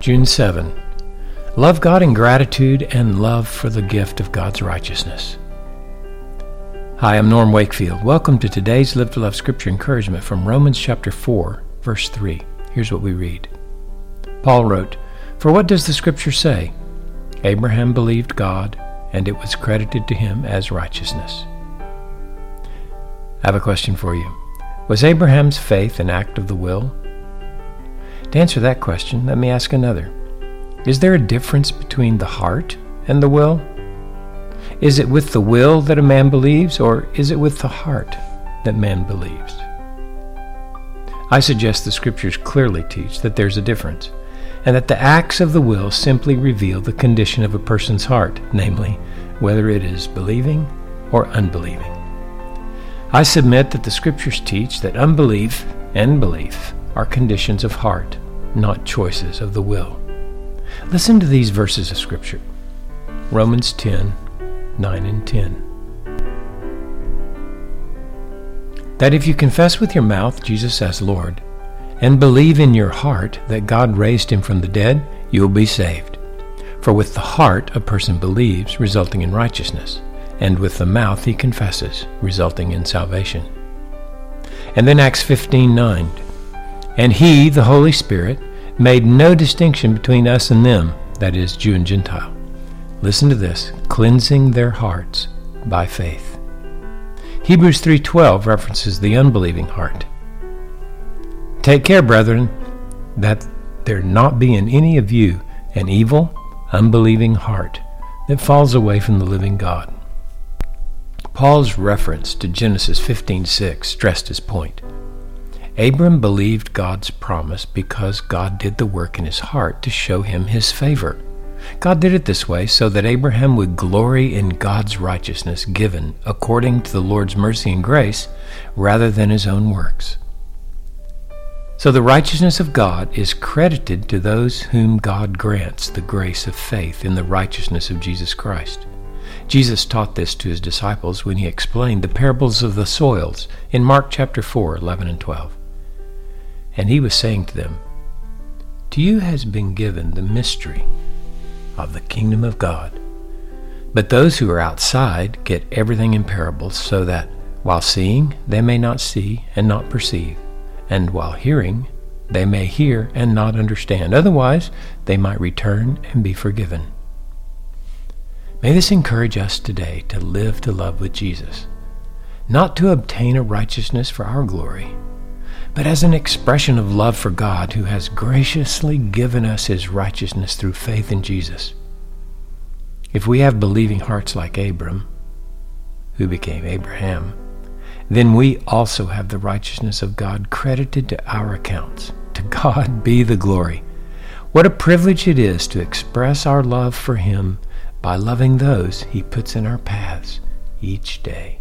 June 7. Love God in gratitude and love for the gift of God's righteousness. Hi, I'm Norm Wakefield. Welcome to today's Live to Love Scripture encouragement from Romans chapter 4, verse 3. Here's what we read. Paul wrote, For what does the Scripture say? Abraham believed God, and it was credited to him as righteousness. I have a question for you. Was Abraham's faith an act of the will? To answer that question, let me ask another. Is there a difference between the heart and the will? Is it with the will that a man believes, or is it with the heart that man believes? I suggest the scriptures clearly teach that there's a difference, and that the acts of the will simply reveal the condition of a person's heart, namely, whether it is believing or unbelieving. I submit that the scriptures teach that unbelief and belief are conditions of heart, not choices of the will. Listen to these verses of Scripture Romans 10 9 and 10. That if you confess with your mouth Jesus as Lord, and believe in your heart that God raised him from the dead, you will be saved. For with the heart a person believes, resulting in righteousness, and with the mouth he confesses, resulting in salvation. And then Acts 15 9. And he, the Holy Spirit, made no distinction between us and them, that is, Jew and Gentile. Listen to this, cleansing their hearts by faith. Hebrews 3:12 references the unbelieving heart. Take care, brethren, that there not be in any of you an evil, unbelieving heart that falls away from the living God. Paul's reference to Genesis 15:6 stressed his point. Abram believed God's promise because God did the work in his heart to show him his favor. God did it this way so that Abraham would glory in God's righteousness given according to the Lord's mercy and grace rather than his own works. So the righteousness of God is credited to those whom God grants the grace of faith in the righteousness of Jesus Christ. Jesus taught this to his disciples when he explained the parables of the soils in Mark chapter 4, 11 and 12. And he was saying to them, To you has been given the mystery of the kingdom of God. But those who are outside get everything in parables, so that while seeing, they may not see and not perceive, and while hearing, they may hear and not understand. Otherwise, they might return and be forgiven. May this encourage us today to live to love with Jesus, not to obtain a righteousness for our glory but as an expression of love for God who has graciously given us his righteousness through faith in Jesus. If we have believing hearts like Abram, who became Abraham, then we also have the righteousness of God credited to our accounts. To God be the glory. What a privilege it is to express our love for Him by loving those He puts in our paths each day.